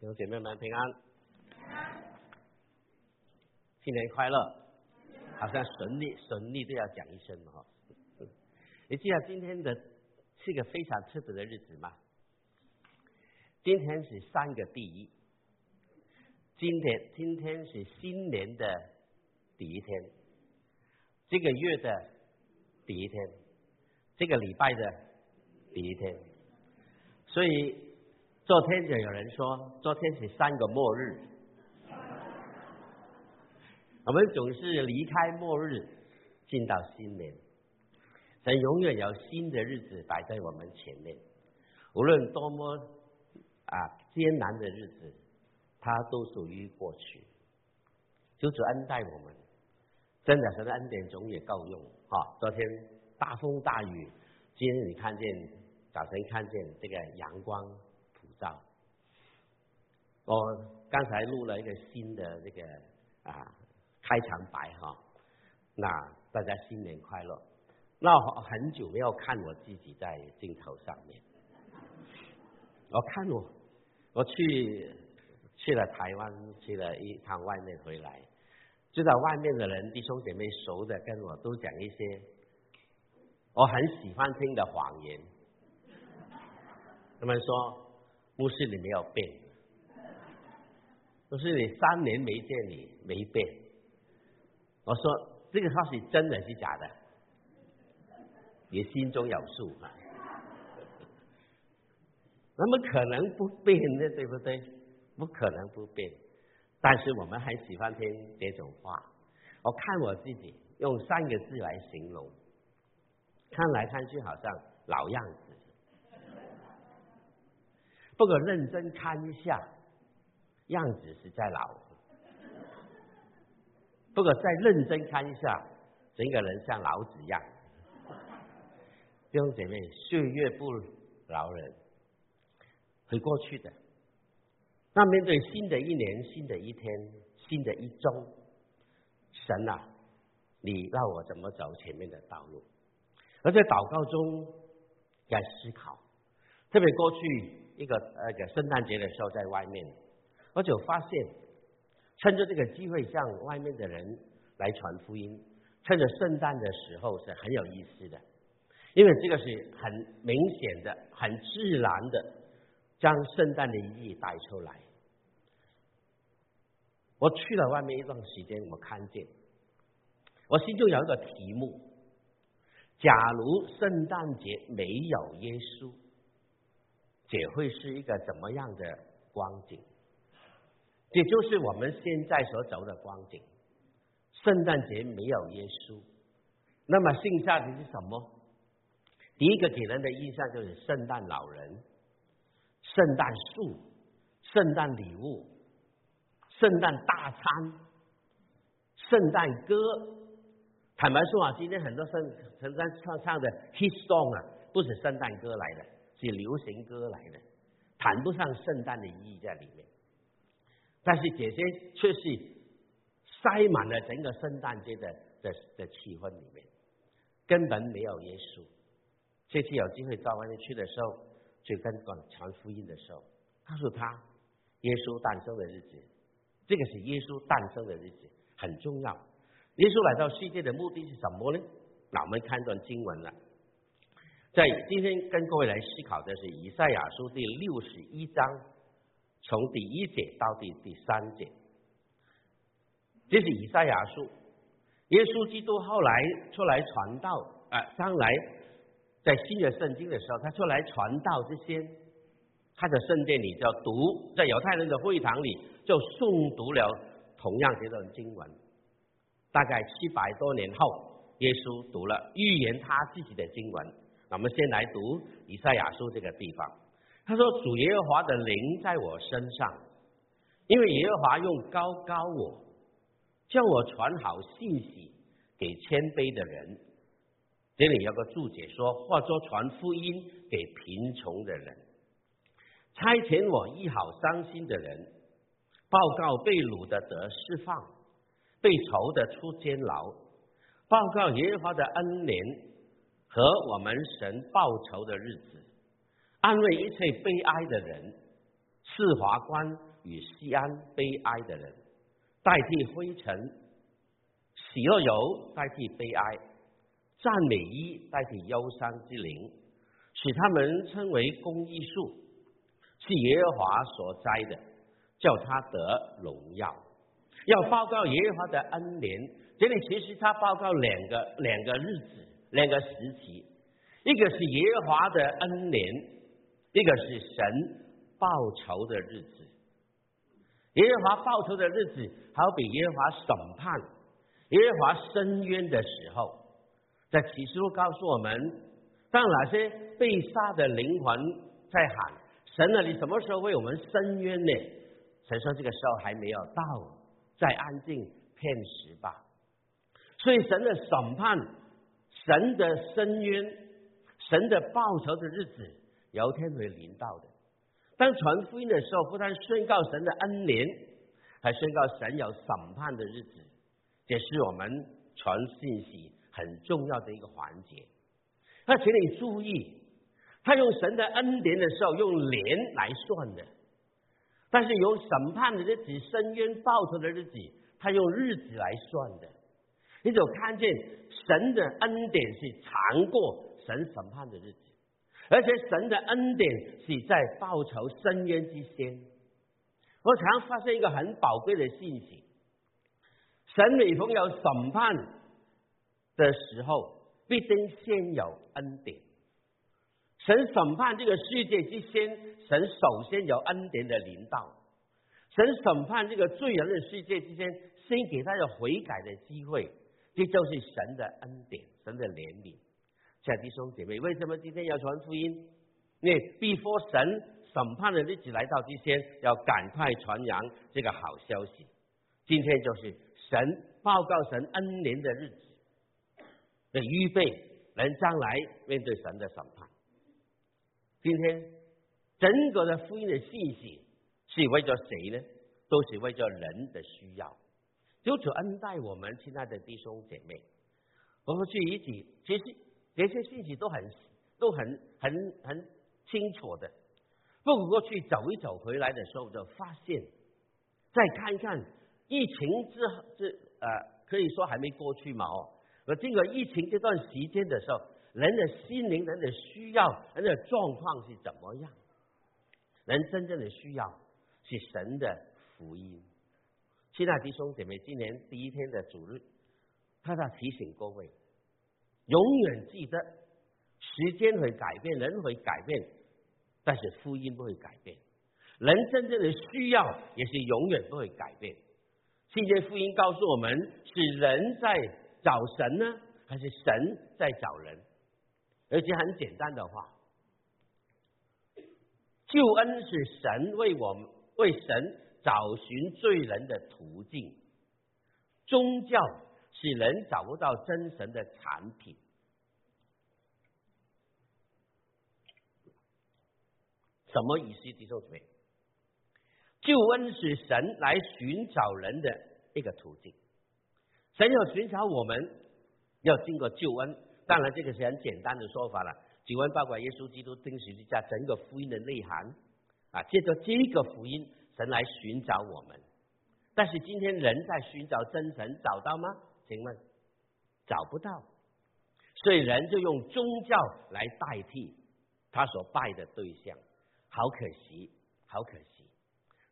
弟兄姐妹们平安，新年快乐！好像顺利顺利都要讲一声哈。你记得今天的是一个非常特别的日子吗？今天是三个第一，今天今天是新年的第一天，这个月的第一天，这个礼拜的第一天，所以。昨天就有人说，昨天是三个末日。我们总是离开末日，进到新年，神永远有新的日子摆在我们前面。无论多么啊艰难的日子，它都属于过去。求主恩待我们，真的神的恩典总也够用哈。昨天大风大雨，今天你看见早晨看见这个阳光。照，我刚才录了一个新的这个啊开场白哈，那大家新年快乐。那我很久没有看我自己在镜头上面，我看我我去去了台湾，去了一趟外面回来，就在外面的人弟兄姐妹熟的跟我都讲一些我很喜欢听的谎言，他们说。不是你没有变，不是你三年没见你没变。我说这个话是真的是假的，你心中有数啊。那么可能不变的，对不对？不可能不变。但是我们很喜欢听这种话。我看我自己用三个字来形容，看来看去好像老样子。不过认真看一下，样子是在老；不过再认真看一下，整个人像老子一样。弟兄姐妹，岁月不饶人，会过去的。那面对新的一年、新的一天、新的一周，神啊，你让我怎么走前面的道路？而在祷告中，在思考，特别过去。一个那个圣诞节的时候，在外面，我就发现，趁着这个机会向外面的人来传福音，趁着圣诞的时候是很有意思的，因为这个是很明显的、很自然的，将圣诞的意义带出来。我去了外面一段时间，我看见，我心中有一个题目：假如圣诞节没有耶稣。也会是一个怎么样的光景？这就是我们现在所走的光景。圣诞节没有耶稣，那么剩下的是什么？第一个给人的印象就是圣诞老人、圣诞树、圣诞礼物、圣诞大餐、圣诞歌。坦白说啊，今天很多圣圣诞唱唱的 hit song 啊，不是圣诞歌来的。是流行歌来的，谈不上圣诞的意义在里面，但是这些却是塞满了整个圣诞节的的的气氛里面，根本没有耶稣。这次有机会到外面去的时候，就跟广传福音的时候，告诉他耶稣诞生的日子，这个是耶稣诞生的日子很重要。耶稣来到世界的目的是什么呢？那我们看一段经文了。在今天跟各位来思考的是以赛亚书第六十一章，从第一节到第第三节，这是以赛亚书。耶稣基督后来出来传道，啊，将来在新的圣经的时候，他出来传道之前，他的圣殿里就读，在犹太人的会堂里就诵读了同样这段经文。大概七百多年后，耶稣读了预言他自己的经文。我们先来读以赛亚书这个地方。他说：“主耶和华的灵在我身上，因为耶和华用高高我，叫我传好信息给谦卑的人。这里有个注解说，或说传福音给贫穷的人，差遣我医好伤心的人，报告被掳的得释放，被囚的出监牢，报告耶和华的恩年。”和我们神报仇的日子，安慰一切悲哀的人，赐华冠与西安悲哀的人，代替灰尘；喜乐油代替悲哀；赞美衣代替忧伤之灵，使他们称为公益树，是耶和华所栽的，叫他得荣耀。要报告耶和华的恩年，这里其实他报告两个两个日子，两个时期，一个是耶和华的恩年，一个是神报仇的日子。耶和华报仇的日子，好比耶和华审判、耶和华伸冤的时候，在启示录告诉我们，当哪些被杀的灵魂在喊：“神啊，你什么时候为我们伸冤呢？”神说：“这个时候还没有到。”再安静片时吧。所以神的审判、神的深渊、神的报仇的日子，有一天会临到的。当传福音的时候，不但宣告神的恩怜，还宣告神有审判的日子，这是我们传信息很重要的一个环节。那请你注意，他用神的恩典的时候，用年来算的。但是有审判的日子、深渊报仇的日子，他用日子来算的。你就看见神的恩典是长过神审判的日子，而且神的恩典是在报仇深渊之先。我常发现一个很宝贵的信息：神每逢有审判的时候，必定先有恩典。神审判这个世界之先，神首先有恩典的领导。神审判这个罪人的世界之先，先给他有悔改的机会，这就是神的恩典，神的怜悯。亲爱的弟兄姐妹，为什么今天要传福音？因为必佛神审判的日子来到之前，要赶快传扬这个好消息。今天就是神报告神恩典的日子的预备，人将来面对神的审判。今天整个的福音的信息是为着谁呢？都是为着人的需要。就主恩待我们亲爱的弟兄姐妹，我们去一起，其实这些信息都很都很很很清楚的。不过去走一走回来的时候，就发现，再看看疫情之后，这呃可以说还没过去嘛哦。而经过疫情这段时间的时候。人的心灵、人的需要、人的状况是怎么样？人真正的需要是神的福音。亲爱的弟兄姐妹，今年第一天的主日，他在提醒各位，永远记得时间会改变，人会改变，但是福音不会改变。人真正的需要也是永远不会改变。今天福音告诉我们，是人在找神呢，还是神在找人？而且很简单的话，救恩是神为我们为神找寻罪人的途径，宗教是人找不到真神的产品。什么意思？弟兄姊妹，救恩是神来寻找人的一个途径，神要寻找我们，要经过救恩。当然，这个是很简单的说法了。请问，包括耶稣基督钉十字架整个福音的内涵啊，借着这个福音，神来寻找我们。但是今天人在寻找真神，找到吗？请问，找不到。所以人就用宗教来代替他所拜的对象，好可惜，好可惜。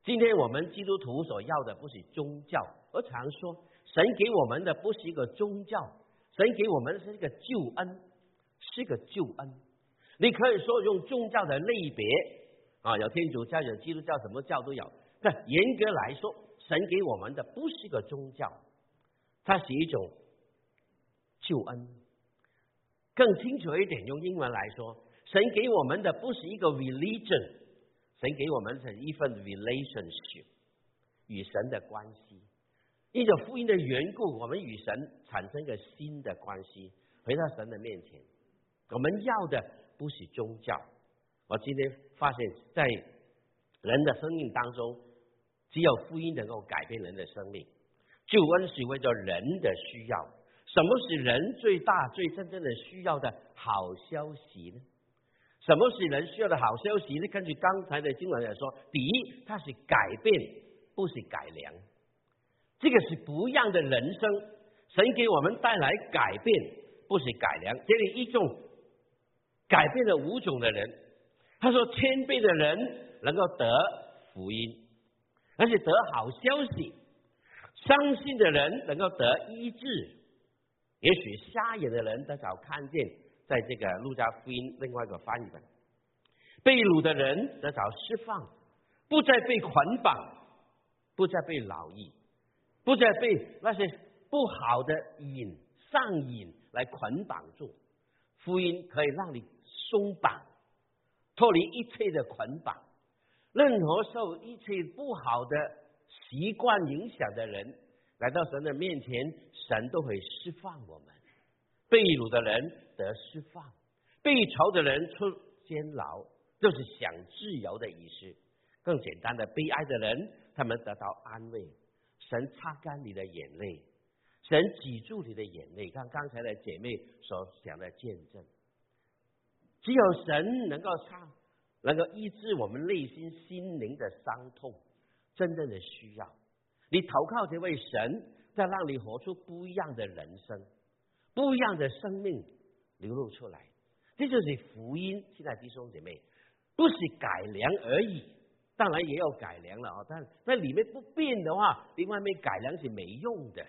今天我们基督徒所要的不是宗教，我常说，神给我们的不是一个宗教。神给我们的是一个救恩，是个救恩。你可以说用宗教的类别啊，有天主教，有基督教，什么教都有。但严格来说，神给我们的不是一个宗教，它是一种救恩。更清楚一点，用英文来说，神给我们的不是一个 religion，神给我们是一份 relationship，与神的关系。因着福音的缘故，我们与神产生一个新的关系，回到神的面前。我们要的不是宗教。我今天发现，在人的生命当中，只有福音能够改变人的生命。救恩是为了人的需要。什么是人最大、最真正的需要的好消息呢？什么是人需要的好消息？你根据刚才的经文来说，第一，它是改变，不是改良。这个是不一样的人生。神给我们带来改变，不是改良。这里一种改变了五种的人。他说，谦卑的人能够得福音，而且得好消息；伤心的人能够得医治，也许瞎眼的人得早看见。在这个路加福音另外一个翻译本，被掳的人得早释放，不再被捆绑，不再被劳役，不再被那些不好的瘾上瘾来捆绑住。福音可以让你松绑，脱离一切的捆绑。任何受一切不好的习惯影响的人，来到神的面前，神都会释放我们。被掳的人得释放，被囚的人出监牢，就是想自由的意思。更简单的，悲哀的人他们得到安慰，神擦干你的眼泪，神挤住你的眼泪。看刚才的姐妹所讲的见证，只有神能够擦，能够医治我们内心心灵的伤痛。真正的需要你投靠这位神，再让你活出不一样的人生。不一样的生命流露出来，这就是福音。现在弟兄姐妹，不是改良而已，当然也要改良了啊。但那里面不变的话，你外面改良是没用的。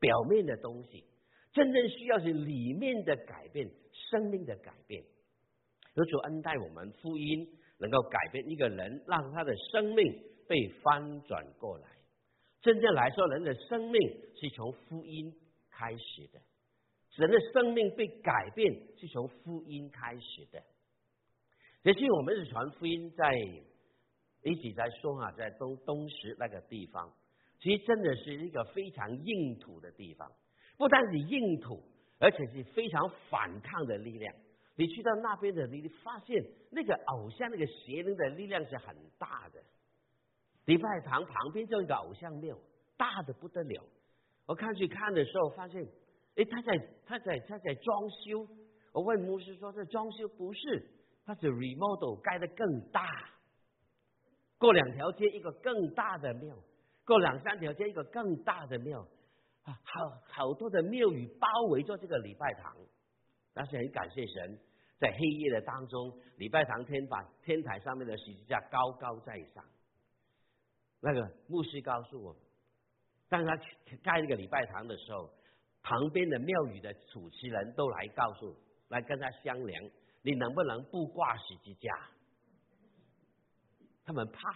表面的东西，真正需要是里面的改变，生命的改变。有主恩待我们，福音能够改变一个人，让他的生命被翻转过来。真正来说，人的生命是从福音开始的。人的生命被改变是从福音开始的。也许我们是传福音，在一起在说啊，在东东石那个地方，其实真的是一个非常硬土的地方。不单是硬土，而且是非常反抗的力量。你去到那边的，你发现那个偶像那个邪灵的力量是很大的。礼拜堂旁边就一个偶像庙，大的不得了。我看去看的时候，发现。哎，他在他在他在装修。我问牧师说：“这装修不是，他是 remodel 盖的更大。过两条街一个更大的庙，过两三条街一个更大的庙，啊，好好多的庙宇包围着这个礼拜堂。但是很感谢神，在黑夜的当中，礼拜堂天板天台上面的十字架高高在上。那个牧师告诉我，当他盖那个礼拜堂的时候。”旁边的庙宇的主持人都来告诉，来跟他商量，你能不能不挂十字架？他们怕，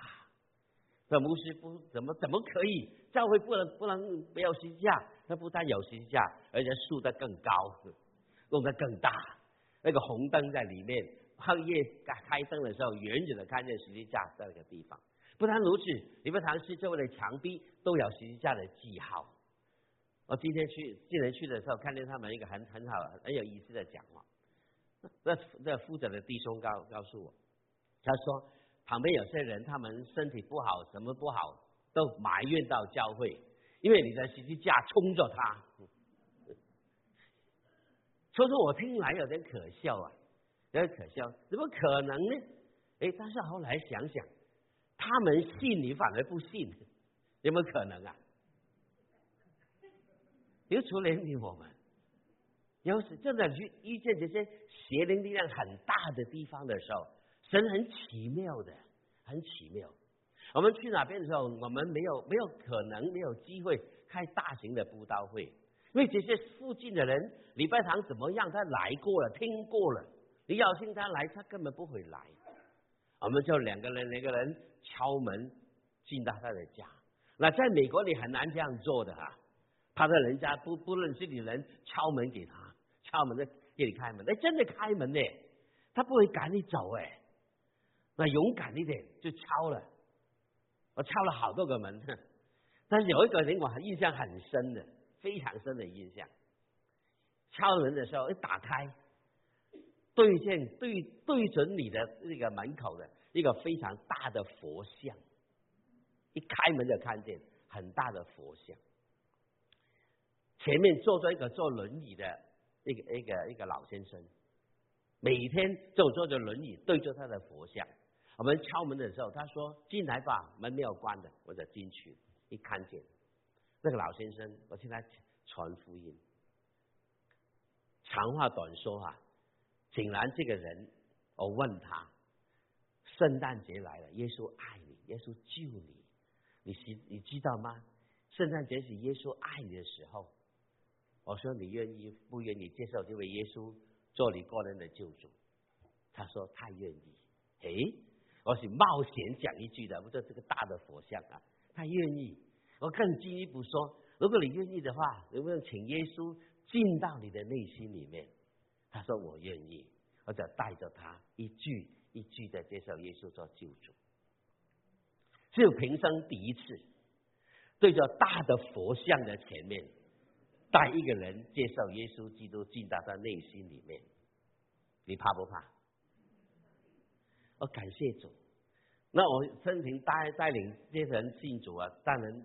这牧师不怎么怎么可以？教会不能不能没有十字架？他不但有十字架，而且竖得更高，弄得更大。那个红灯在里面，黑夜开灯的时候，远远的看见十字架在那个地方。不但如此，礼拜堂四周围的墙壁都有十字架的记号。我今天去，今天去的时候，看见他们一个很很好、很有意思的讲话。那那负责的弟兄告告诉我，他说旁边有些人，他们身体不好，什么不好，都埋怨到教会，因为你的十字架冲着他。说说我听来有点可笑啊，有点可笑，怎么可能呢？哎，但是后来想想，他们信你反而不信，有没有可能啊？有主怜悯我们，有时真的遇遇见这些邪灵力量很大的地方的时候，神很奇妙的，很奇妙。我们去哪边的时候，我们没有没有可能没有机会开大型的布道会，因为这些附近的人礼拜堂怎么样，他来过了，听过了，你邀请他来，他根本不会来。我们就两个人，两个人敲门进到他的家。那在美国你很难这样做的啊。他在人家不不认识你人敲门给他，敲门的给你开门，哎，真的开门呢，他不会赶你走哎，那勇敢一点就敲了，我敲了好多个门，但是有一个人我印象很深的，非常深的印象，敲门的时候一打开，对见对对准你的那个门口的一个非常大的佛像，一开门就看见很大的佛像。前面坐着一个坐轮椅的一个一个一个老先生，每天就坐着轮椅对着他的佛像。我们敲门的时候，他说：“进来吧，门没有关的。”我就进去，一看见那个老先生，我听他传福音。长话短说啊，竟然这个人，我问他：“圣诞节来了，耶稣爱你，耶稣救你，你知你知道吗？圣诞节是耶稣爱你的时候。”我说：“你愿意不愿意接受这位耶稣做你个人的救主？”他说：“他愿意。”诶。我是冒险讲一句的，我说这个大的佛像啊，他愿意。我更进一步说，如果你愿意的话，能不能请耶稣进到你的内心里面？他说我愿意，我就带着他一句一句的介绍耶稣做救主。只有平生第一次，对着大的佛像的前面，带一个人介绍耶稣基督进到他内心里面，你怕不怕？我感谢主，那我生平带带领这些人信主啊，当然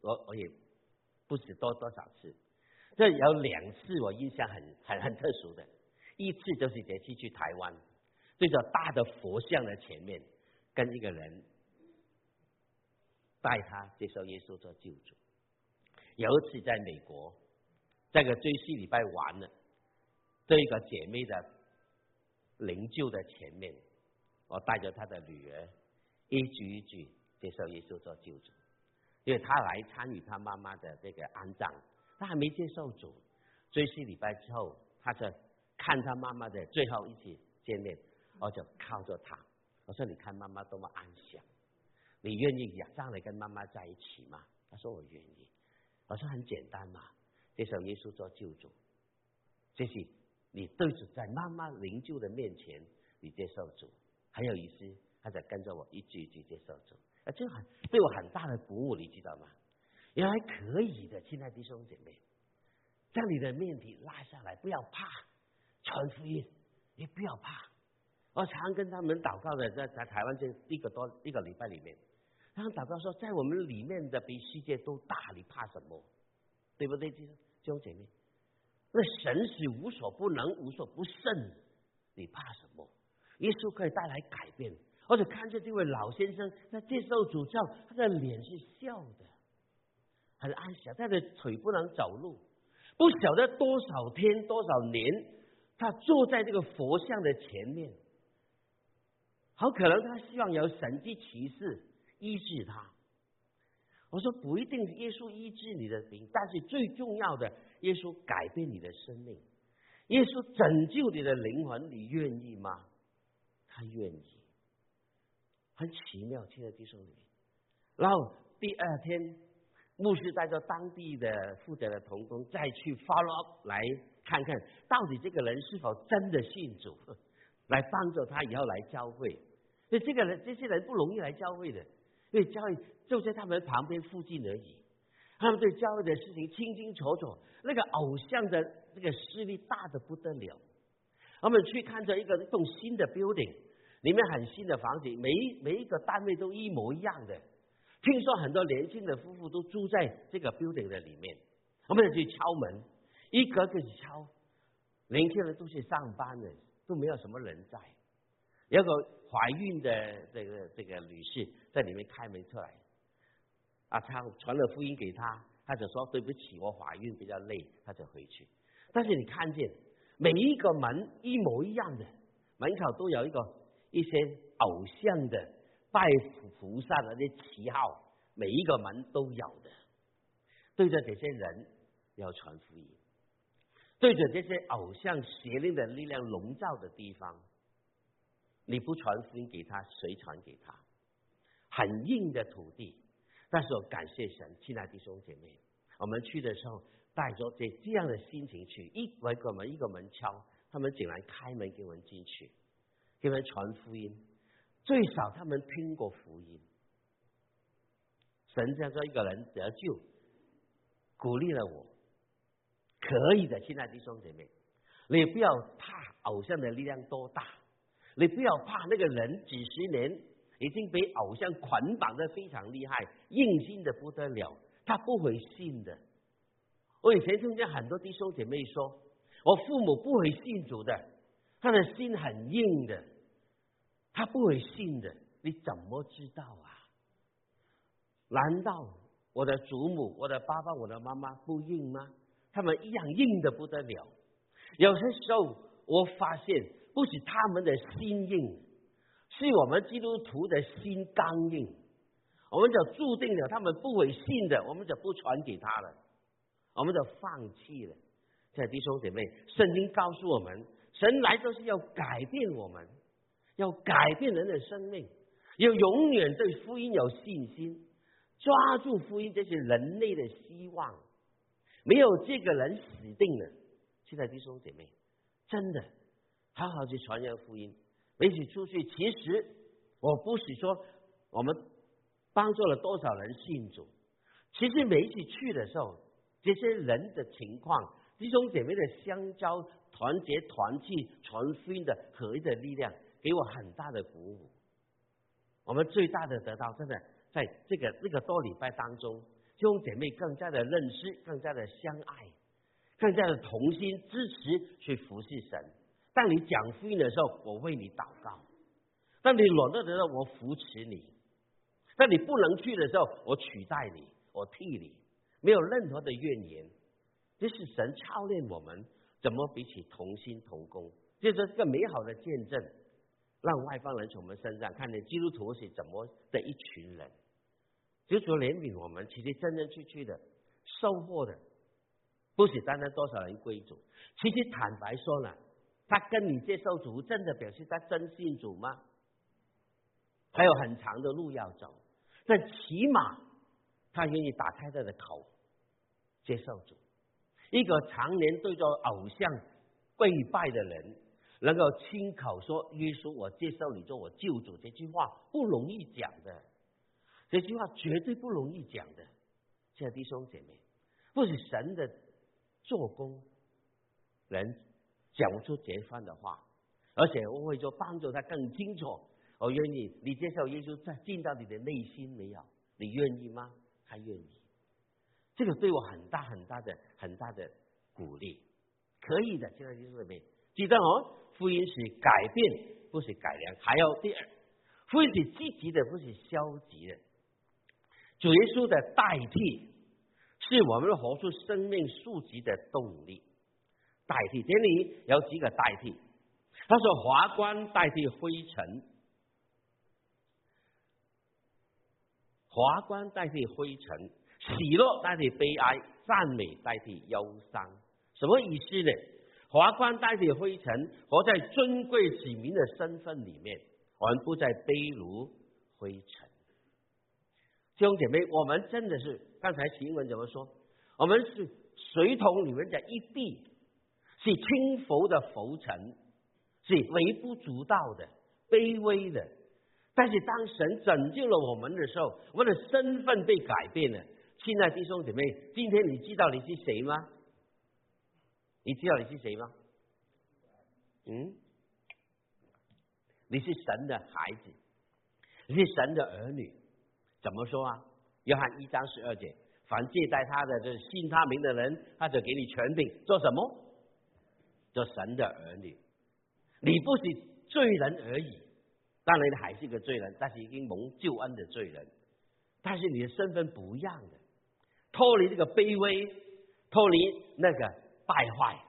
我我也不止多多少次，这有两次我印象很很很特殊的，一次就是这次去台湾，对着大的佛像的前面，跟一个人带他接受耶稣做救主；有一次在美国，在个追思礼拜完了，这一个姐妹的灵柩的前面。我带着他的女儿一句一句接受耶稣做救主，因为他来参与他妈妈的这个安葬，他还没接受主，追思礼拜之后，他就看他妈妈的最后一次见面，我就靠着他，我说你看妈妈多么安详，你愿意仰上来跟妈妈在一起吗？他说我愿意，我说很简单嘛，接受耶稣做救主，这是你对着在妈妈灵柩的面前，你接受主。很有意思，他在跟着我一句一句接受主，这很对我很大的鼓舞，你知道吗？原来可以的，亲爱的弟兄姐妹，将你的面皮拉下来，不要怕传福音，你不要怕。我常跟他们祷告的，在在台湾这一个多一个礼拜里面，他们祷告说，在我们里面的比世界都大，你怕什么？对不对，弟兄姐妹？那神是无所不能、无所不胜，你怕什么？耶稣可以带来改变，而且看着这位老先生在接受主教，他的脸是笑的，很安详。他的腿不能走路，不晓得多少天多少年，他坐在这个佛像的前面，好可能他希望有神迹奇事医治他。我说不一定耶稣医治你的病，但是最重要的，耶稣改变你的生命，耶稣拯救你的灵魂，你愿意吗？他愿意，很奇妙，亲爱的弟兄妹。然后第二天，牧师带着当地的负责的同工再去 follow up 来看看到底这个人是否真的信主，来帮助他以后来教会。所以这个人这些人不容易来教会的，因为教会就在他们旁边附近而已。他们对教会的事情清清楚楚，那个偶像的那个势力大的不得了。他们去看着一个一栋新的 building。里面很新的房子，每一每一个单位都一模一样的。听说很多年轻的夫妇都住在这个 building 的里面。我们去敲门，一个个去敲，年轻人都去上班的，都没有什么人在。有个怀孕的这个这个女士在里面开门出来，啊，他传了福音给她，她就说对不起，我怀孕比较累，她就回去。但是你看见每一个门一模一样的，门口都有一个。一些偶像的拜菩萨的那旗号，每一个门都有的。对着这些人要传福音，对着这些偶像邪灵的力量笼罩的地方，你不传福音给他，谁传给他？很硬的土地，但是我感谢神，亲爱的弟兄姐妹，我们去的时候带着这这样的心情去，一个门一个门敲，他们竟然开门给我们进去。给他们传福音，最少他们听过福音。神这样说，一个人得救，鼓励了我，可以的，亲爱的弟兄姐妹，你不要怕偶像的力量多大，你不要怕那个人几十年已经被偶像捆绑的非常厉害，硬心的不得了，他不会信的。我以前听见很多弟兄姐妹说，我父母不会信主的。他的心很硬的，他不会信的，你怎么知道啊？难道我的祖母、我的爸爸、我的妈妈不硬吗？他们一样硬的不得了。有些时候，我发现不是他们的心硬，是我们基督徒的心刚硬。我们就注定了他们不会信的，我们就不传给他了，我们就放弃了。在弟兄姐妹，圣经告诉我们，神来就是要改变我们，要改变人的生命，要永远对福音有信心，抓住福音，这是人类的希望。没有这个人死定了。现在弟兄姐妹，真的好好去传扬福音，一起出去。其实我不是说我们。帮助了多少人信主？其实每一次去的时候，这些人的情况，弟兄姐妹的相交、团结、团聚、传福音的合一的力量，给我很大的鼓舞。我们最大的得到，真的在这个这个多礼拜当中，弟兄姐妹更加的认识，更加的相爱，更加的同心支持去服侍神。当你讲福音的时候，我为你祷告；当你软弱的时候，我扶持你。当你不能去的时候，我取代你，我替你，没有任何的怨言。这是神操练我们怎么彼此同心同工，这是个美好的见证，让外方人从我们身上看见基督徒是怎么的一群人。就主怜悯我们，其实真真切切的收获的，不是单单多少人归主。其实坦白说呢，他跟你接受主，真的表示他真信主吗？还有很长的路要走。但起码，他愿意打开他的口，接受主。一个常年对着偶像跪拜的人，能够亲口说“耶稣，我接受你做我救主”这句话，不容易讲的。这句话绝对不容易讲的，亲爱的弟兄姐妹，不是神的做工，人讲不出这番的话，而且我会说帮助他更清楚。我愿意，你接受耶稣再进到你的内心没有？你愿意吗？他愿意，这个对我很大很大的很大的鼓励，可以的。现在就是没记得哦，福音是改变，不是改良。还有第二，福音是积极的，不是消极的。主耶稣的代替，是我们的活出生命数级的动力。代替这里有几个代替，他说华冠代替灰尘。华冠代替灰尘，喜乐代替悲哀，赞美代替忧伤，什么意思呢？华冠代替灰尘，活在尊贵子民的身份里面，我们不再卑如灰尘。弟兄姐妹，我们真的是刚才新闻怎么说？我们是水桶里面的一滴，是轻浮的浮尘，是微不足道的、卑微的。但是当神拯救了我们的时候，我们的身份被改变了。亲爱弟兄姐妹，今天你知道你是谁吗？你知道你是谁吗？嗯？你是神的孩子，你是神的儿女。怎么说啊？约翰一章十二节：凡借待他的，就是信他名的人，他就给你权柄，做什么？做神的儿女。你不是罪人而已。当然，你还是个罪人，但是已经蒙救恩的罪人。但是你的身份不一样的，脱离这个卑微，脱离那个败坏，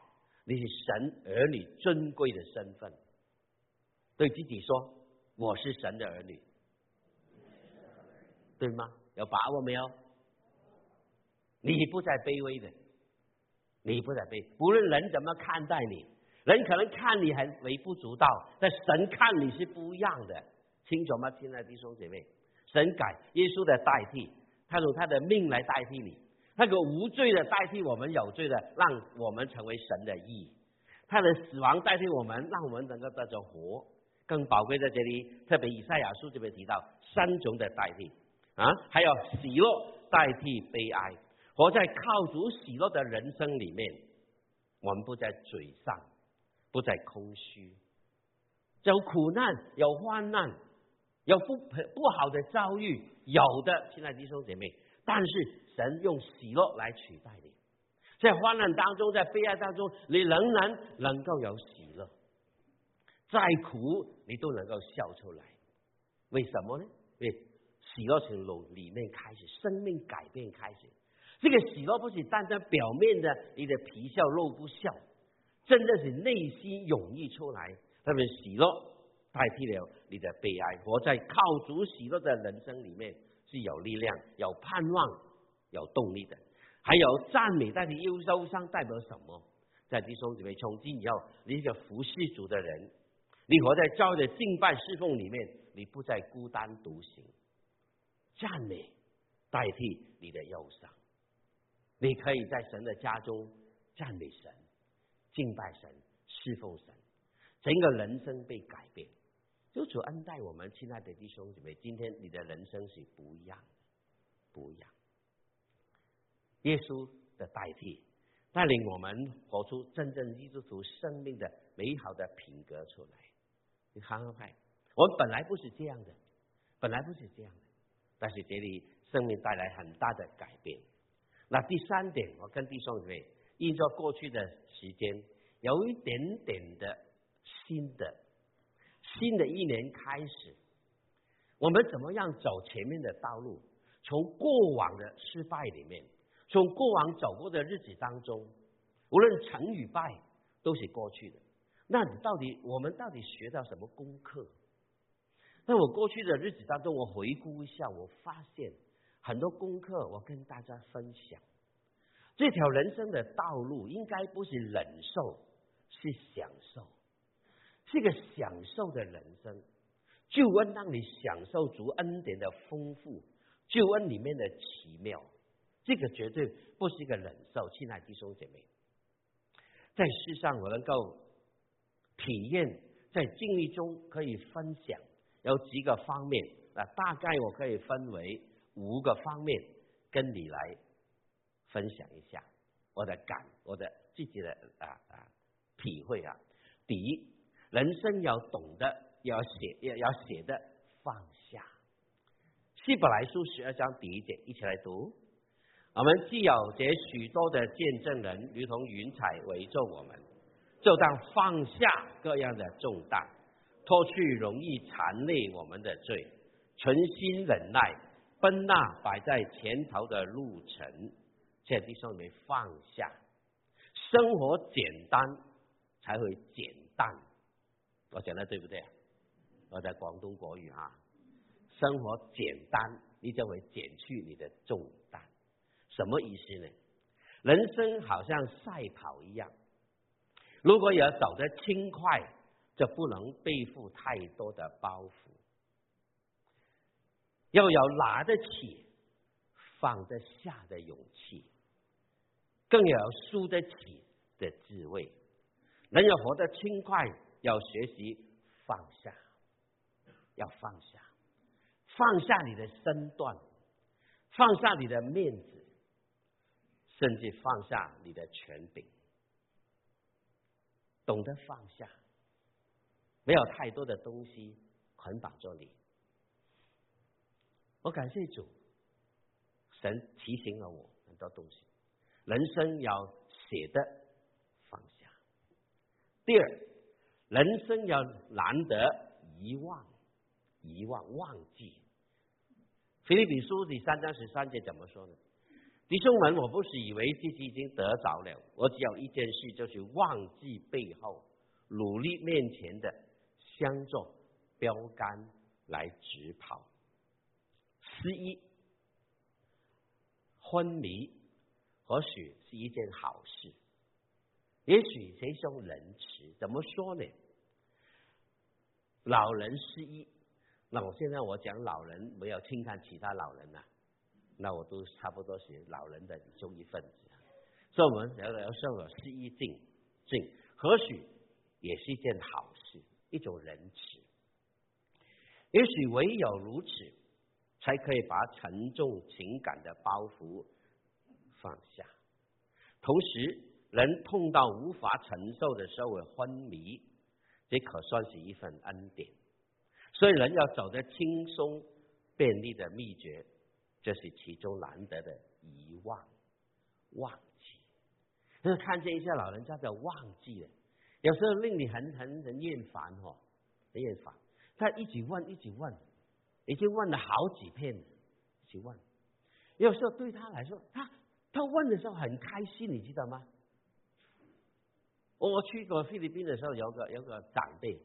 你是神儿女尊贵的身份。对自己说：“我是神的儿女。”对吗？有把握没有？你不再卑微的，你不再卑，不论人怎么看待你。人可能看你还微不足道，但神看你是不一样的，清楚吗？亲爱的弟兄姐妹，神改耶稣的代替，他用他的命来代替你，那个无罪的代替我们有罪的，让我们成为神的义；他的死亡代替我们，让我们能够得着活。更宝贵在这里，特别以赛亚书这边提到三种的代替啊，还有喜乐代替悲哀，活在靠主喜乐的人生里面，我们不在嘴上。不在空虚，有苦难，有患难，有不不好的遭遇，有的，亲爱的弟兄姐妹，但是神用喜乐来取代你，在患难当中，在悲哀当中，你仍然能够有喜乐。再苦你都能够笑出来。为什么呢？因为喜乐从里面开始，生命改变开始。这个喜乐不是单单表面的，你的皮笑肉不笑，真的是内心涌溢出来。特别喜乐代替了你的悲哀，活在靠主喜乐的人生里面是有力量、有盼望、有动力的。还有赞美代替忧伤，代表什么？在弟兄姊妹，从今以后，你是个服侍主的人，你活在教会的敬拜侍奉里面，你不再孤单独行。赞美代替你的忧伤，你可以在神的家中赞美神、敬拜神、侍奉神，整个人生被改变。就主恩待我们，亲爱的弟兄姊妹，今天你的人生是不一样，不一样。耶稣的代替。带领我们活出真正基督徒生命的美好的品格出来。你看看看，我们本来不是这样的，本来不是这样的，但是给你生命带来很大的改变。那第三点，我跟弟兄姊妹，依照过去的时间，有一点点的新的新的一年开始，我们怎么样走前面的道路？从过往的失败里面。从过往走过的日子当中，无论成与败，都是过去的。那你到底，我们到底学到什么功课？那我过去的日子当中，我回顾一下，我发现很多功课，我跟大家分享。这条人生的道路，应该不是忍受，是享受，是个享受的人生。救恩让你享受足恩典的丰富，救恩里面的奇妙。这个绝对不是一个忍受，亲爱的弟兄姐妹，在世上我能够体验，在经历中可以分享，有几个方面啊，大概我可以分为五个方面跟你来分享一下我的感，我的自己的啊啊体会啊。第一，人生要懂得要写要要写的放下。希伯来书十二章第一节，一起来读。我们既有这许多的见证人，如同云彩围着我们，就当放下各样的重担，脱去容易缠累我们的罪，存心忍耐，奔那摆在前头的路程。在地上面放下，生活简单才会简单。我讲的对不对？我在广东国语啊，生活简单，你就会减去你的重担。什么意思呢？人生好像赛跑一样，如果要走得轻快，就不能背负太多的包袱，要有拿得起、放得下的勇气，更要有输得起的智慧。人要活得轻快，要学习放下，要放下，放下你的身段，放下你的面子。甚至放下你的权柄，懂得放下，没有太多的东西捆绑着你。我感谢主，神提醒了我很多东西。人生要写的放下。第二，人生要难得遗忘，遗忘忘记。腓立比书第三章十三节怎么说呢？弟兄们，我不是以为自己已经得着了，我只有一件事，就是忘记背后，努力面前的，相作标杆来直跑。十一，昏迷或许是一件好事，也许这种仁慈，怎么说呢？老人失忆，那我现在我讲老人，没有轻看其他老人呐。那我都差不多是老人的其中一份子，所以我们要要受了失忆症，症或许也是一件好事，一种仁慈。也许唯有如此，才可以把沉重情感的包袱放下。同时，人痛到无法承受的时候会昏迷，这可算是一份恩典。所以，人要走得轻松便利的秘诀。这是其中难得的遗忘、忘记。就是看见一些老人家的忘记了，有时候令你很很很厌烦哦，很厌烦。他一直问，一直问，已经问了好几遍了，一直问。有时候对他来说，他他问的时候很开心，你知道吗？我去过菲律宾的时候，有个有个长辈，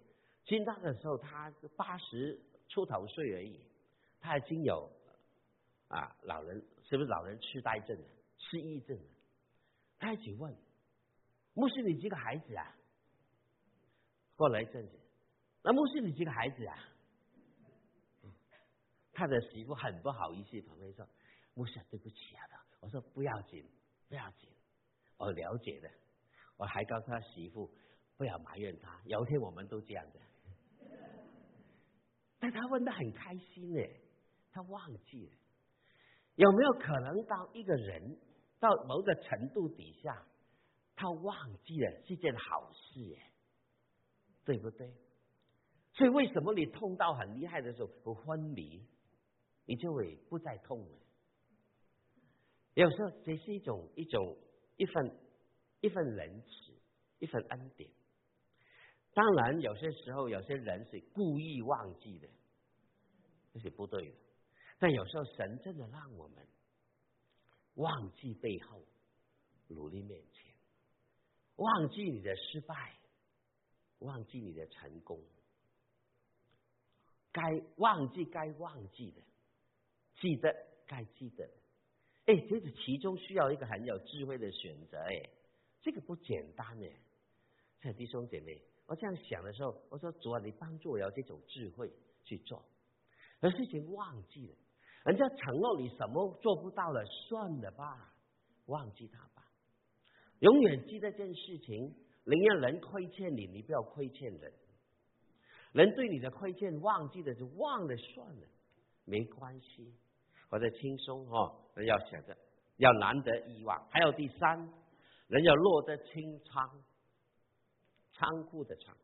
其实那个时候他八十出头岁而已，他已经有啊老人是不是老人痴呆症了、失忆症了？他一直问，牧师你几个孩子啊？过了一阵子。那牧师，你几个孩子啊？他的媳妇很不好意思，旁边说：“牧师，对不起啊。”我说：“不要紧，不要紧，我了解的。”我还告诉他媳妇：“不要埋怨他，有一天我们都这样的。”但他问的很开心呢，他忘记了。有没有可能，到一个人到某个程度底下，他忘记了是件好事？耶，对不对？所以，为什么你痛到很厉害的时候不昏迷，你就会不再痛了？有时候，这是一种一种一份一份仁慈，一份恩典。当然，有些时候有些人是故意忘记的，这是不对的。但有时候，神真的让我们忘记背后，努力面前，忘记你的失败，忘记你的成功。该忘记该忘记的，记得该记得。哎，这是其中需要一个很有智慧的选择。哎，这个不简单呢。在弟兄姐妹，我这样想的时候，我说主啊，你帮助我有这种智慧去做。而事情忘记了，人家承诺你什么做不到了，算了吧，忘记他吧。永远记得这件事情，宁愿人亏欠你，你不要亏欠人。人对你的亏欠，忘记了就忘了算了，没关系，或者轻松哈。人要想着，要难得遗忘。还有第三，人要落得清仓，仓库的仓。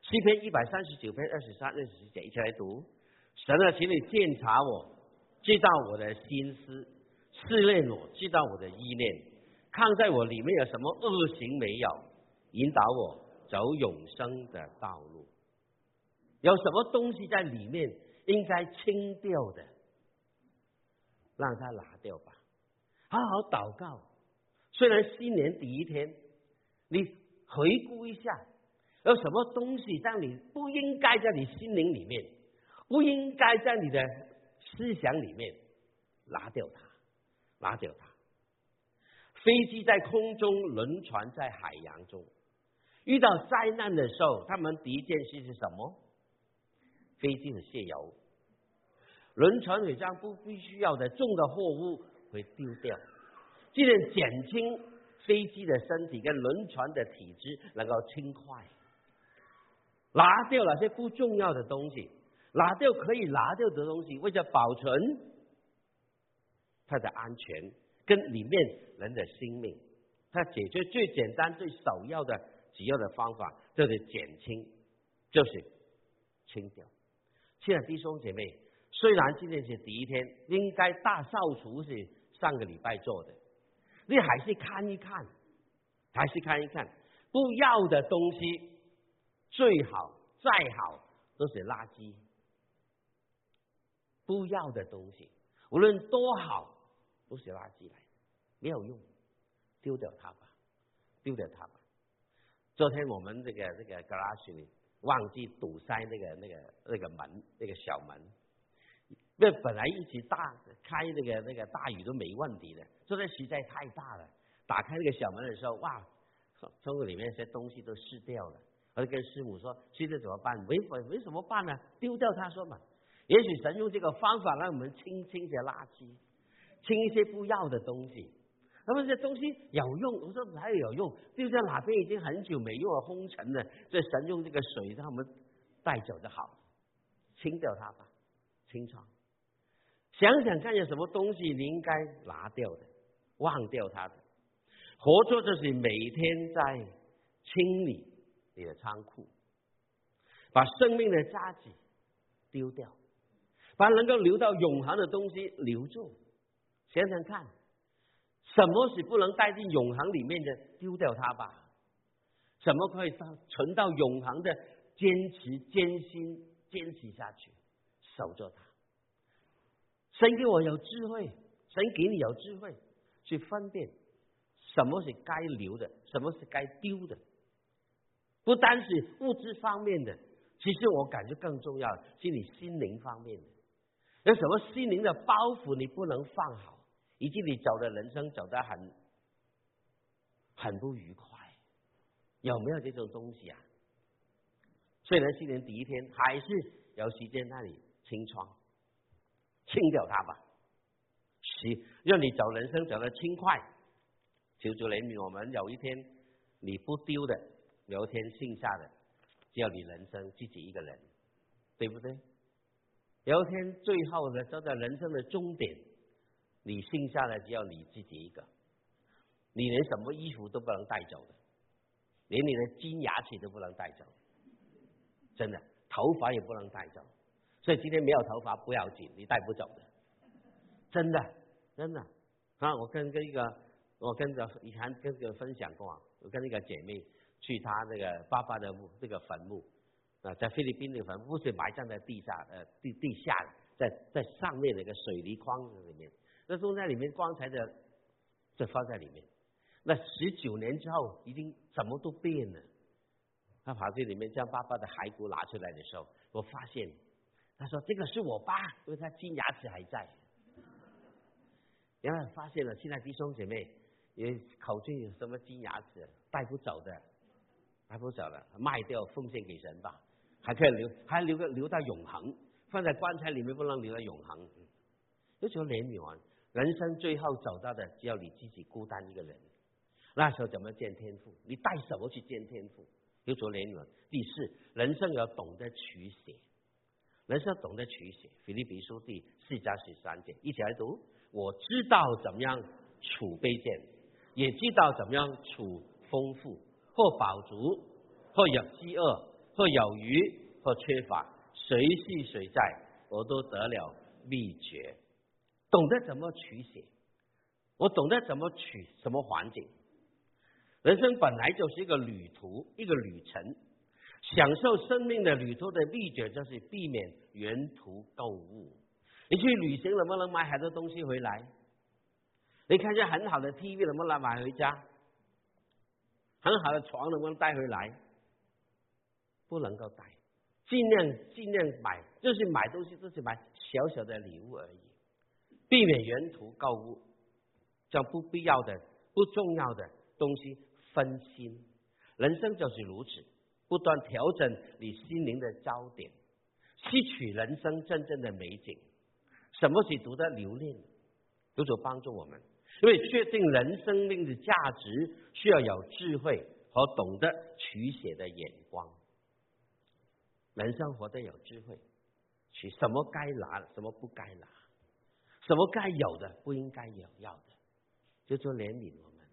诗篇一百三十九篇二十三、二十四节，一起来读。神啊，请你鉴察我，知道我的心思，试炼我，知道我的意念，看在我里面有什么恶行没有，引导我走永生的道路。有什么东西在里面应该清掉的，让它拿掉吧。好好祷告。虽然新年第一天，你回顾一下，有什么东西让你不应该在你心灵里面，不应该在你的思想里面，拿掉它，拿掉它。飞机在空中，轮船在海洋中，遇到灾难的时候，他们第一件事是什么？飞机的卸油，轮船会将不必须要的重的货物会丢掉，既能减轻飞机的身体跟轮船的体质，能够轻快。拿掉那些不重要的东西，拿掉可以拿掉的东西，为了保存它的安全跟里面人的性命，它解决最简单、最首要的、主要的方法就是减轻，就是清掉。亲爱的弟兄姐妹，虽然今天是第一天，应该大扫除是上个礼拜做的，你还是看一看，还是看一看，不要的东西最好再好都是垃圾，不要的东西无论多好都是垃圾来，没有用，丢掉它吧，丢掉它吧。昨天我们这个这个 garage 里。忘记堵塞那个那个那个门那个小门，那本来一起大开那个那个大雨都没问题的，这在实在太大了。打开那个小门的时候，哇，窗户里面些东西都湿掉了。我就跟师母说：“现在怎么办？没没什么办呢？丢掉。”他说嘛：“也许神用这个方法让我们清清些垃圾，清一些不要的东西。”那么这东西有用，我说哪有用？丢在哪边已经很久没用了，封尘了。这神用这个水让我们带走就好，清掉它吧，清创。想想看，有什么东西你应该拿掉的，忘掉它的。活着就是每天在清理你的仓库，把生命的渣子丢掉，把能够留到永恒的东西留住。想想看。什么是不能带进永恒里面的？丢掉它吧。怎么可以到存到永恒的坚持、艰辛、坚持下去，守着它？神给我有智慧，神给你有智慧去分辨什么是该留的，什么是该丢的。不单是物质方面的，其实我感觉更重要是你心灵方面的。有什么心灵的包袱你不能放好，以及你走的人生走得很很不愉快，有没有这种东西啊？虽然新年第一天还是有时间那里清窗，清掉它吧，是让你走人生走得轻快。求主怜悯我们，有一天你不丢的，有一天剩下的只有你人生自己一个人，对不对？有一天，最后呢，走到人生的终点，你剩下的只有你自己一个，你连什么衣服都不能带走的，连你的金牙齿都不能带走，真的，头发也不能带走。所以今天没有头发不要紧，你带不走的，真的，真的。啊，我跟跟一个，我跟着以前跟个分享过，我跟一个姐妹去她那个爸爸的这个坟墓。啊，在菲律宾那个坟墓是埋葬在地下，呃，地地下，在在上面的一个水泥框子里面，那都在里面棺材的，就放在里面。那十九年之后，已经什么都变了。他跑去里面将爸爸的骸骨拿出来的时候，我发现，他说这个是我爸，因为他金牙齿还在。然后发现了，现在弟兄姐妹也考虑有什么金牙齿带不走的，带不走了，卖掉奉献给神吧。还可以留，还留个留到永恒，放在棺材里面不能留到永恒。有时候怜悯完，人生最后走到的只有你自己孤单一个人。那时候怎么见天赋？你带什么去见天赋？有时候怜悯。第四，人生要懂得取舍，人生懂得取舍。腓立比书第四章十三节，一起来读。我知道怎么样处卑贱，也知道怎么样储丰富，或饱足，或有饥饿。或有余，或缺乏，谁是谁在，我都得了秘诀，懂得怎么取舍，我懂得怎么取什么环境。人生本来就是一个旅途，一个旅程，享受生命的旅途的秘诀就是避免沿途购物。你去旅行能不能买很多东西回来？你看见很好的 TV 能不能买回家？很好的床能不能带回来？不能够带，尽量尽量买，就是买东西，就是买小小的礼物而已，避免沿途购物，将不必要的、不重要的东西分心。人生就是如此，不断调整你心灵的焦点，吸取人生真正的美景。什么是读得留恋？有所帮助我们，因为确定人生命的价值，需要有智慧和懂得取舍的眼光。人生活得有智慧，取什么该拿，什么不该拿，什么该有的不应该有要的，就说怜悯我们，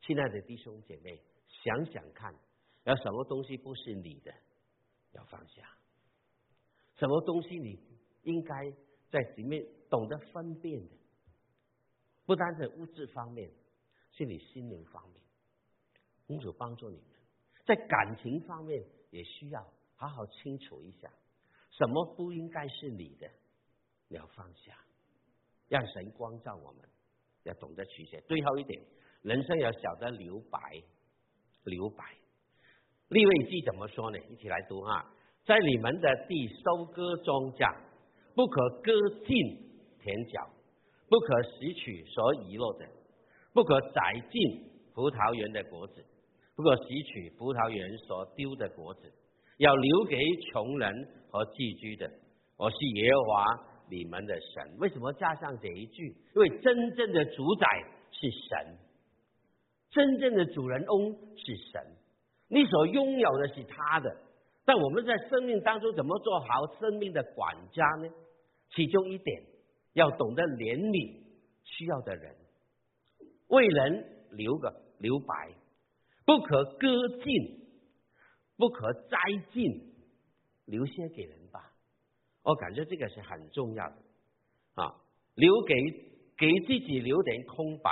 亲爱的弟兄姐妹，想想看，有什么东西不是你的，要放下；什么东西你应该在里面懂得分辨的，不单在物质方面，是你心灵方面，公主帮助你们，在感情方面也需要。好好清楚一下，什么不应该是你的，你要放下，让神光照我们，要懂得取舍。最后一点，人生要晓得留白，留白。立位记怎么说呢？一起来读哈，在你们的地收割庄稼，不可割尽田角，不可拾取所遗落的，不可摘尽葡萄园的果子，不可拾取葡萄园所丢的果子。要留给穷人和寄居的。我是耶和华你们的神。为什么加上这一句？因为真正的主宰是神，真正的主人翁是神。你所拥有的是他的。但我们在生命当中怎么做好生命的管家呢？其中一点要懂得怜悯需要的人，为人留个留白，不可割尽。不可摘尽，留些给人吧。我感觉这个是很重要的啊，留给给自己留点空白，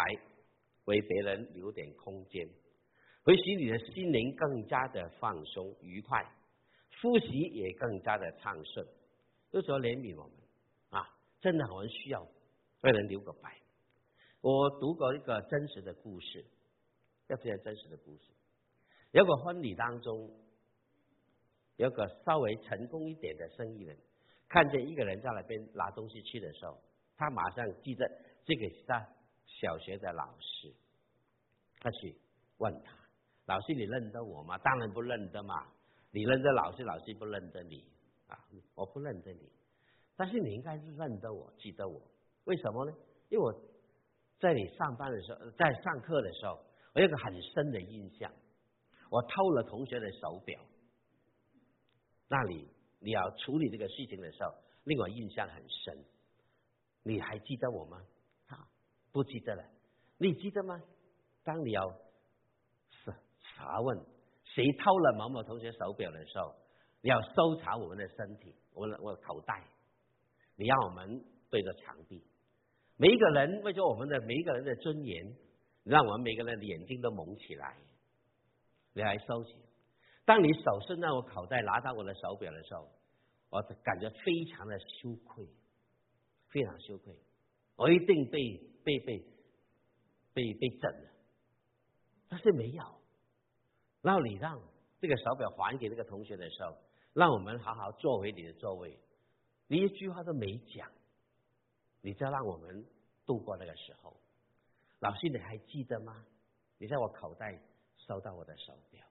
为别人留点空间。会使你的心灵更加的放松愉快，呼吸也更加的畅顺。有时候怜悯我们啊，真的很需要为人留个白。我读过一个真实的故事，这非常真实的故事。有个婚礼当中，有个稍微成功一点的生意人，看见一个人在那边拿东西去的时候，他马上记得这个是他小学的老师，他去问他：“老师，你认得我吗？”“当然不认得嘛，你认得老师，老师不认得你啊，我不认得你。但是你应该是认得我，记得我，为什么呢？因为我。”在你上班的时候，在上课的时候，我有个很深的印象，我偷了同学的手表。那里你要处理这个事情的时候，令我印象很深。你还记得我吗？啊，不记得了。你记得吗？当你要是查问谁偷了某某同学手表的时候，你要搜查我们的身体，我我口袋，你让我们对着墙壁。每一个人为着我们的每一个人的尊严，让我们每个人的眼睛都蒙起来，你来收起。当你手伸到我口袋拿到我的手表的时候，我感觉非常的羞愧，非常羞愧。我一定被被被被被整了，但是没有。然后你让这个手表还给那个同学的时候，让我们好好坐回你的座位，你一句话都没讲。你就让我们度过那个时候，老师你还记得吗？你在我口袋收到我的手表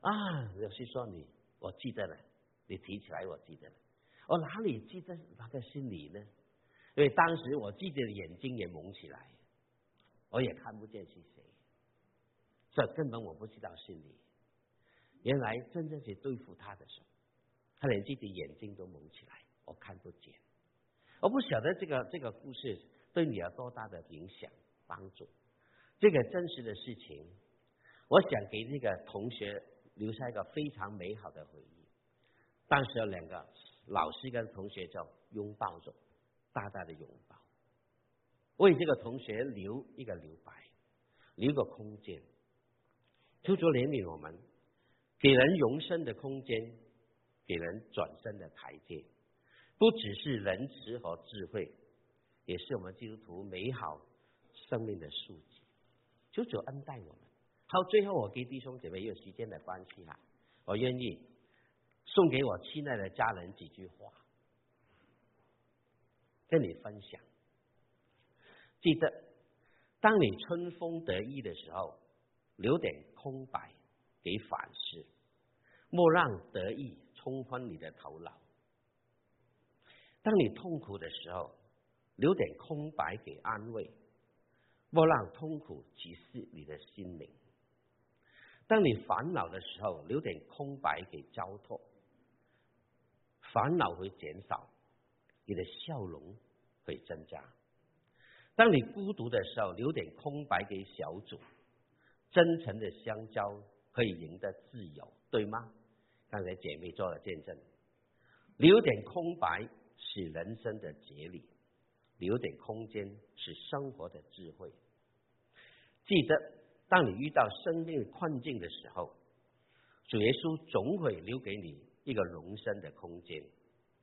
啊？老师说你我记得了，你提起来我记得了，我哪里记得哪个是你呢？因为当时我记得眼睛也蒙起来，我也看不见是谁，这根本我不知道是你。原来真正去对付他的时候，他连自己眼睛都蒙起来，我看不见。我不晓得这个这个故事对你有多大的影响帮助。这个真实的事情，我想给那个同学留下一个非常美好的回忆。当时有两个老师跟同学就拥抱着，大大的拥抱，为这个同学留一个留白，留个空间，求主怜悯我们，给人容身的空间，给人转身的台阶。不只是仁慈和智慧，也是我们基督徒美好生命的书籍。求主恩待我们。好，最后我给弟兄姐妹有时间的关系哈，我愿意送给我亲爱的家人几句话，跟你分享。记得，当你春风得意的时候，留点空白给反思，莫让得意冲昏你的头脑。当你痛苦的时候，留点空白给安慰，莫让痛苦挤噬你的心灵；当你烦恼的时候，留点空白给交托，烦恼会减少，你的笑容会增加；当你孤独的时候，留点空白给小组，真诚的相交可以赢得自由，对吗？刚才姐妹做了见证，留点空白。是人生的哲理，留点空间是生活的智慧。记得，当你遇到生命困境的时候，主耶稣总会留给你一个容身的空间，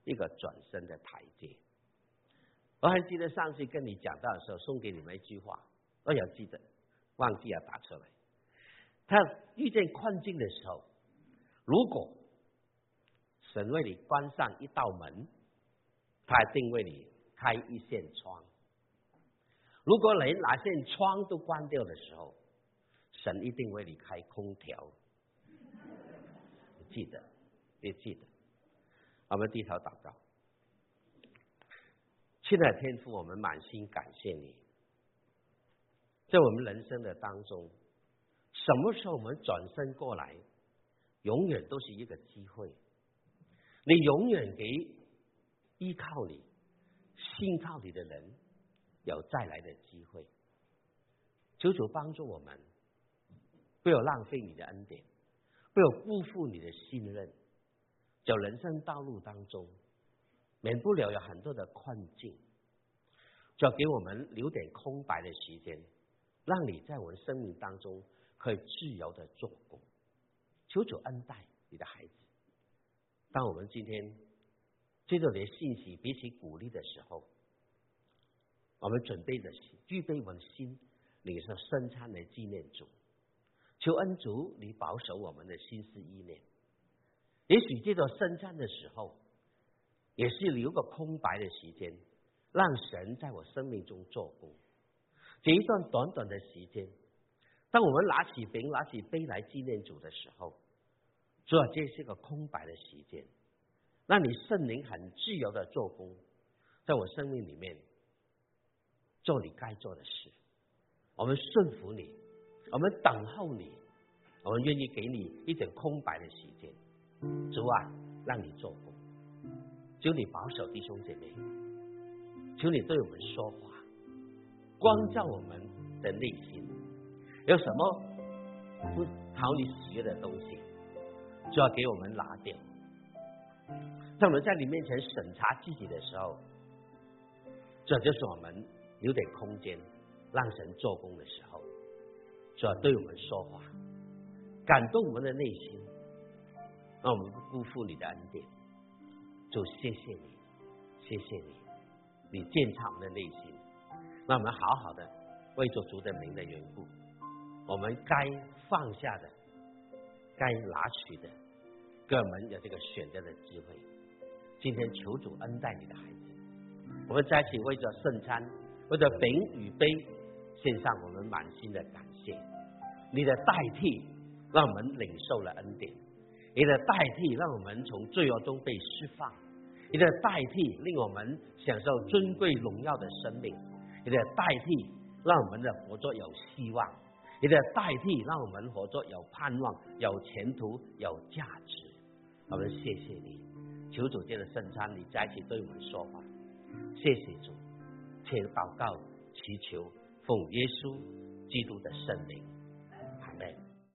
一个转身的台阶。我还记得上次跟你讲到的时候，送给你们一句话，我要记得，忘记要打出来。他遇见困境的时候，如果神为你关上一道门。他一定为你开一扇窗。如果连哪扇窗都关掉的时候，神一定为你开空调。记得，别记得。我们低头祷告。亲爱的天父，我们满心感谢你，在我们人生的当中，什么时候我们转身过来，永远都是一个机会。你永远给。依靠你、信靠你的人有再来的机会。求主帮助我们，不要浪费你的恩典，不要辜负你的信任。在人生道路当中，免不了有很多的困境，就要给我们留点空白的时间，让你在我们生命当中可以自由的做工。求主恩待你的孩子。当我们今天接着你的信息彼此鼓励的时候，我们准备的具备我们的心，领受圣餐来纪念主。求恩主，你保守我们的心思意念。也许这个圣餐的时候，也是留个空白的时间，让神在我生命中做工。这一段短短的时间，当我们拿起饼、拿起杯来纪念主的时候，主要这是个空白的时间，让你圣灵很自由的做工，在我生命里面做你该做的事。我们顺服你，我们等候你，我们愿意给你一点空白的时间。主啊，让你做工，求你保守弟兄姐妹，求你对我们说话。光照我们的内心，有什么不讨你喜悦的东西，就要给我们拿掉。在我们在你面前审查自己的时候，这就是我们留点空间让神做工的时候，就要对我们说话，感动我们的内心，让我们不辜负你的恩典。就谢谢你，谢谢你，你践踏我们的内心。让我们好好的为着主的名的缘故，我们该放下的、该拿取的，给我们有这个选择的机会。今天求主恩待你的孩子，我们在一起为着圣餐、为着饼与杯献上我们满心的感谢。你的代替让我们领受了恩典，你的代替让我们从罪恶中被释放，你的代替令我们享受尊贵荣耀的生命。你的代替让我们的合作有希望，你的代替让我们合作有盼望、有前途、有价值。我们谢谢你，求主借着圣餐，你再次对我们说话。谢谢主，请祷告、祈求，奉耶稣基督的圣灵，